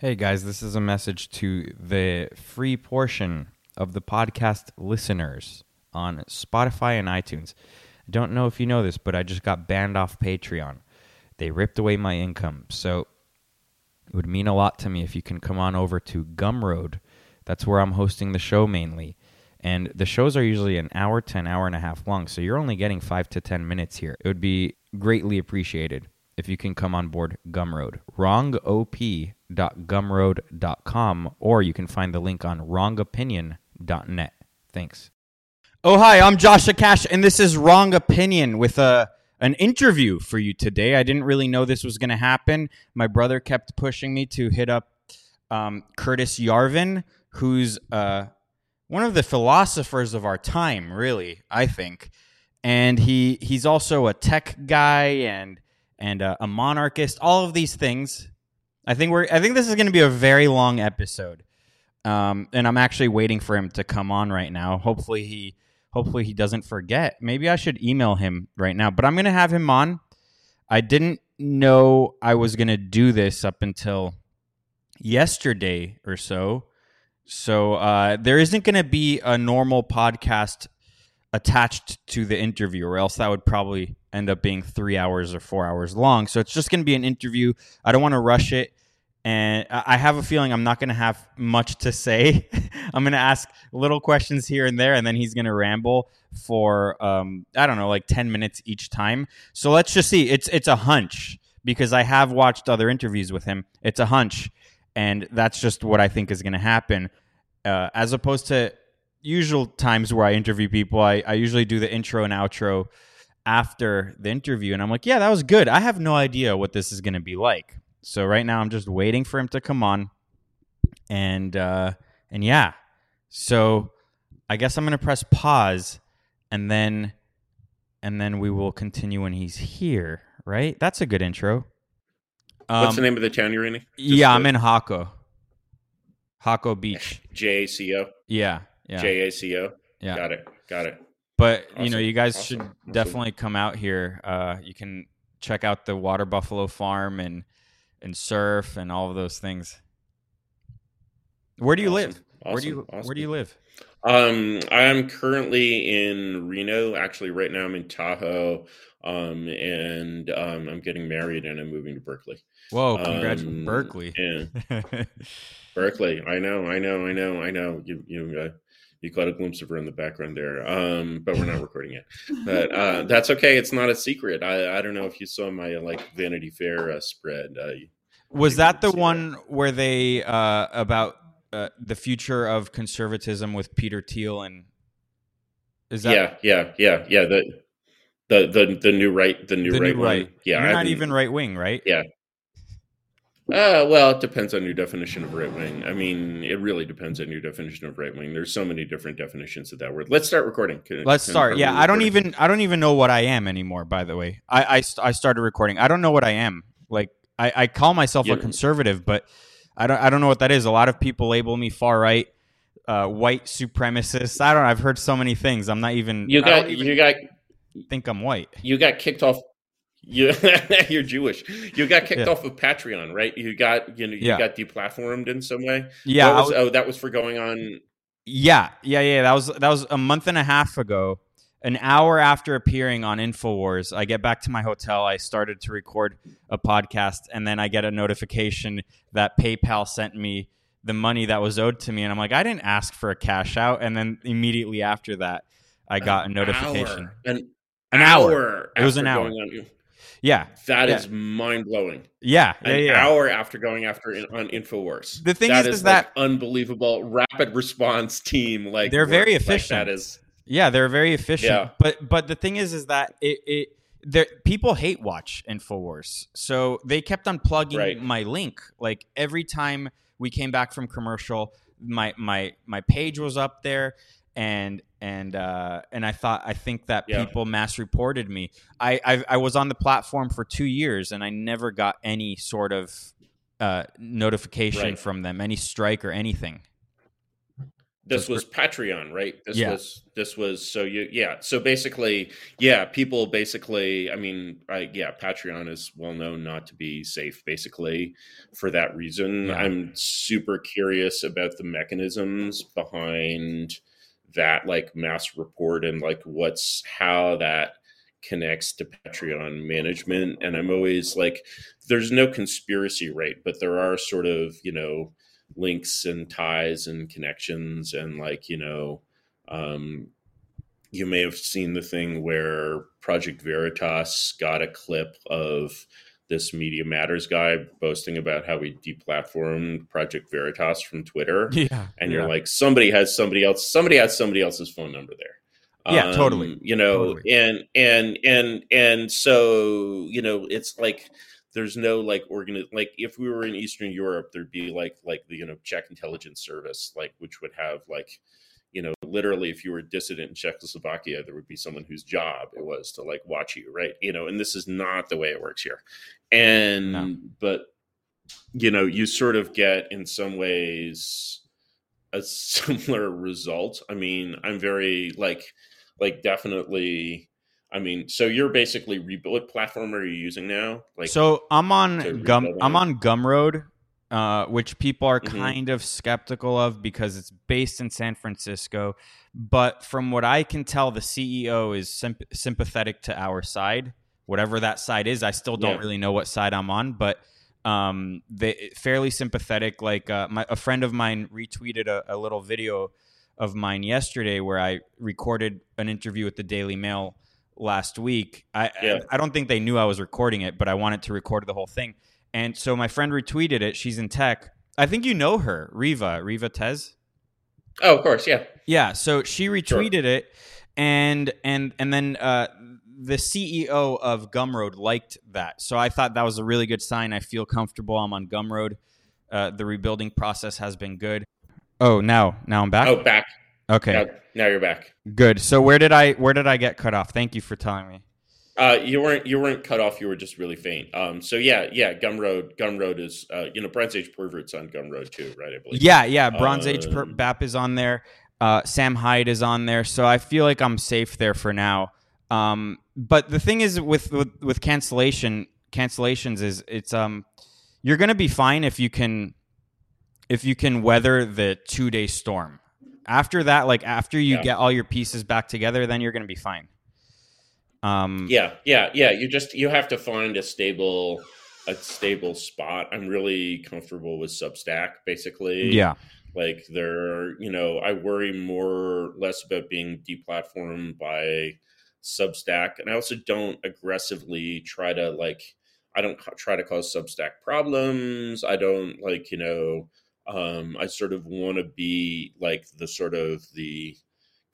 Hey guys, this is a message to the free portion of the podcast listeners on Spotify and iTunes. I don't know if you know this, but I just got banned off Patreon. They ripped away my income. So it would mean a lot to me if you can come on over to Gumroad. That's where I'm hosting the show mainly. And the shows are usually an hour to an hour and a half long. So you're only getting five to 10 minutes here. It would be greatly appreciated if you can come on board Gumroad. Wrongop.gumroad.com, or you can find the link on wrongopinion.net. Thanks. Oh, hi, I'm Josh Cash, and this is Wrong Opinion with a an interview for you today. I didn't really know this was going to happen. My brother kept pushing me to hit up um, Curtis Yarvin, who's uh, one of the philosophers of our time, really, I think. And he he's also a tech guy and and a, a monarchist. All of these things. I think we're. I think this is going to be a very long episode. Um, and I'm actually waiting for him to come on right now. Hopefully he hopefully he doesn't forget. Maybe I should email him right now, but I'm going to have him on. I didn't know I was going to do this up until yesterday or so. So uh, there isn't going to be a normal podcast attached to the interview, or else that would probably end up being three hours or four hours long. So it's just going to be an interview. I don't want to rush it. And I have a feeling I'm not going to have much to say. I'm going to ask little questions here and there, and then he's going to ramble for um, I don't know, like ten minutes each time. So let's just see. It's it's a hunch because I have watched other interviews with him. It's a hunch, and that's just what I think is going to happen. Uh, as opposed to usual times where I interview people, I, I usually do the intro and outro after the interview, and I'm like, yeah, that was good. I have no idea what this is going to be like. So right now I'm just waiting for him to come on. And uh and yeah. So I guess I'm going to press pause and then and then we will continue when he's here, right? That's a good intro. What's the name of the town you're in? Just Yeah, I'm in Jaco. Jaco Beach. J A C O. Yeah. Yeah. J A C O. yeah. Got it. Got it. But you know, you guys Awesome. should Awesome. definitely come out here. Uh, you can check out the water buffalo farm and and surf and all of those things. Where do you Awesome. live? Where do you Awesome. Where do you live? Um, I'm currently in Reno. Actually, right now I'm in Tahoe. Um, and um, I'm getting married and I'm moving to Berkeley. Whoa! Congrats, Um, Berkeley. Berkeley. I know. I know. I know. I know. You you uh, you caught a glimpse of her in the background there. Um, but we're not recording it. But uh, that's okay. It's not a secret. I I don't know if you saw my like Vanity Fair uh, spread. Uh, Was that the can see one where they uh, about uh, the future of conservatism with Peter Thiel and is that yeah, yeah, yeah, yeah. The the the the new right, the new the right, new one. right? Yeah, You're I not haven't- even right wing, right? Yeah. Uh, well, it depends on your definition of right wing. I mean, it really depends on your definition of right wing. There's so many different definitions of that word. Let's start recording. Can- Let's can- start. Yeah, I don't even I don't even know what I am anymore. By the way, I I, st- I started recording. I don't know what I am. Like I, I call myself You a conservative, but I don't I don't know what that is. A lot of people label me far right, uh, white supremacist. I don't. know. I've heard so many things. I'm not even. You got even you got think I'm white. you got kicked off. You you're Jewish. You got kicked Yeah. off of Patreon, right? You got you know you Yeah. got deplatformed in some way. Yeah, was- was- oh, that was for going on. Yeah, yeah, yeah. That was that was a month and a half ago. An hour after appearing on Infowars, I get back to my hotel. I started to record a podcast, and then I get a notification that PayPal sent me the money that was owed to me, and I'm like, I didn't ask for a cash out. And then immediately after that, I got a notification. hour. An, An hour. It was an hour. Yeah, That Yeah. is mind blowing. yeah, yeah, An yeah. hour after going after in, on Infowars. The thing That is- is like, that- unbelievable rapid response team. Like They're very work. Like, efficient. that is Yeah, they're very efficient. Yeah. But but the thing is, is that it it there people hate watch Infowars, so they kept on plugging Right. my link. Like every time we came back from commercial, my my my page was up there, and and uh, and I thought I think that Yeah. people mass reported me. I, I I was on the platform for two years, and I never got any sort of uh, notification Right. from them, any strike or anything. this was Patreon, right? This Yeah. was this was so you yeah. So basically, yeah, people basically, I mean, I, yeah, Patreon is well known not to be safe, basically, for that reason. Yeah. I'm super curious about the mechanisms behind that, like mass report, and like what's how that connects to Patreon management. And I'm always like, there's no conspiracy, right? But there are sort of, you know, links and ties and connections and like you know um, you may have seen the thing where project veritas got a clip of this media matters guy boasting about how we deplatformed project veritas from twitter Yeah. and you're like somebody has somebody else somebody has somebody else's phone number there Yeah, um, totally. you know Totally. and and and and so you know it's like there's no like organ like if we were in eastern europe there'd be like like the you know czech intelligence service like which would have like you know literally if you were a dissident in czechoslovakia there would be someone whose job it was to like watch you right you know and this is not the way it works here and No. but you know you sort of get in some ways a similar result i mean i'm very like like definitely i mean so you're basically rebuild what platform are you using now like so I'm on Gum. I'm on on Gumroad, uh, which people are Mhm. kind of skeptical of because it's based in San Francisco. But from what I can tell, the CEO is symp- sympathetic to our side, whatever that side is. I still don't Yeah. really know what side I'm on, but um, they fairly sympathetic. Like uh, my, a friend of mine retweeted a, a little video of mine yesterday where I recorded an interview with the Daily Mail last week. I Yeah. I, I don't think they knew I was recording it, but I wanted to record the whole thing. And so my friend retweeted it. She's in tech. I think you know her, Riva, Riva Tez. oh of course yeah Yeah, so she retweeted it, and and and then uh, the CEO of Gumroad liked that. So I thought that was a really good sign. I feel comfortable. I'm on Gumroad. Uh, the rebuilding process has been good. Oh, now now I'm back. oh back okay, now, now you're back good. So where did I where did I get cut off? Thank you for telling me. Uh, you weren't you weren't cut off. You were just really faint. Um, so yeah, yeah. Gumroad, Gumroad is uh, you know Bronze Age perverts on Gumroad too, right? I believe. Yeah, yeah. Bronze Age per- Um, BAP is on there. Uh, Sam Hyde is on there, so I feel like I'm safe there for now. Um, but the thing is with, with with cancellation cancellations is it's um you're gonna be fine if you can if you can weather the two day storm. After that, like after you Yeah. get all your pieces back together, then you're gonna be fine. Um, Yeah, yeah, yeah. You just you have to find a stable a stable spot. I'm really comfortable with Substack, basically. yeah, like there you know i worry more less about being deplatformed by substack and i also don't aggressively try to like i don't try to cause substack problems i don't like you know um i sort of want to be like the sort of the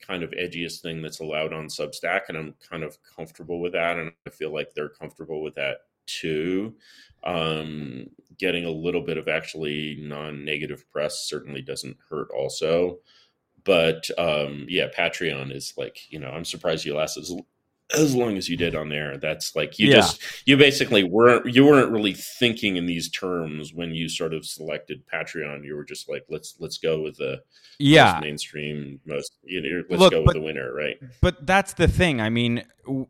kind of edgiest thing that's allowed on substack and i'm kind of comfortable with that and i feel like they're comfortable with that too. Um getting a little bit of actually non-negative press certainly doesn't hurt also. But um yeah patreon is like you know i'm surprised you lasted as, long as you did on there that's like you Yeah. just you basically weren't you weren't really thinking in these terms when you sort of selected patreon you were just like let's let's go with the yeah. mainstream most you know let's Look, go but- with the winner right but that's the thing. I mean, w-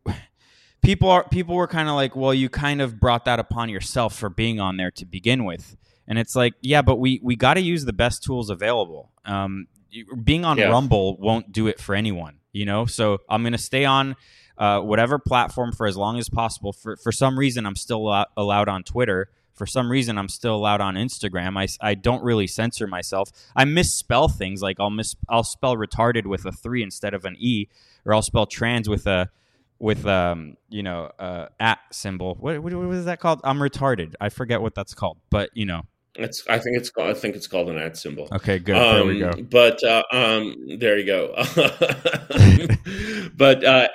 people are people were kind of like, well, you kind of brought that upon yourself for being on there to begin with, and it's like, yeah, but we we got to use the best tools available. Um, being on Yeah. Rumble won't do it for anyone, you know. So I'm gonna stay on. Uh, whatever platform for as long as possible. For for some reason, I'm still allowed on Twitter. For some reason, I'm still allowed on Instagram. I, I don't really censor myself. I misspell things like I'll miss I'll spell retarded with a three instead of an e, or I'll spell trans with a with um you know uh at symbol. What what, what is that called? I'm retarded. I forget what that's called, but you know. It's i think it's called i think it's called an ad symbol Okay, good. there we go. Um, But uh, um, there you go. but uh,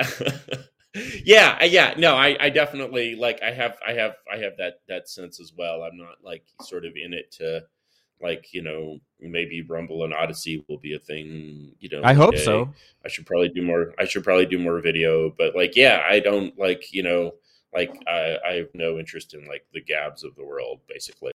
yeah, yeah, no, I, I definitely like. I have, I have, I have that that sense as well. I'm not like sort of in it to like you know maybe Rumble and Odysee will be a thing. You know, I hope day. so. I should probably do more. I should probably do more video. But like, yeah, I don't like you know like I, I have no interest in like the gabs of the world basically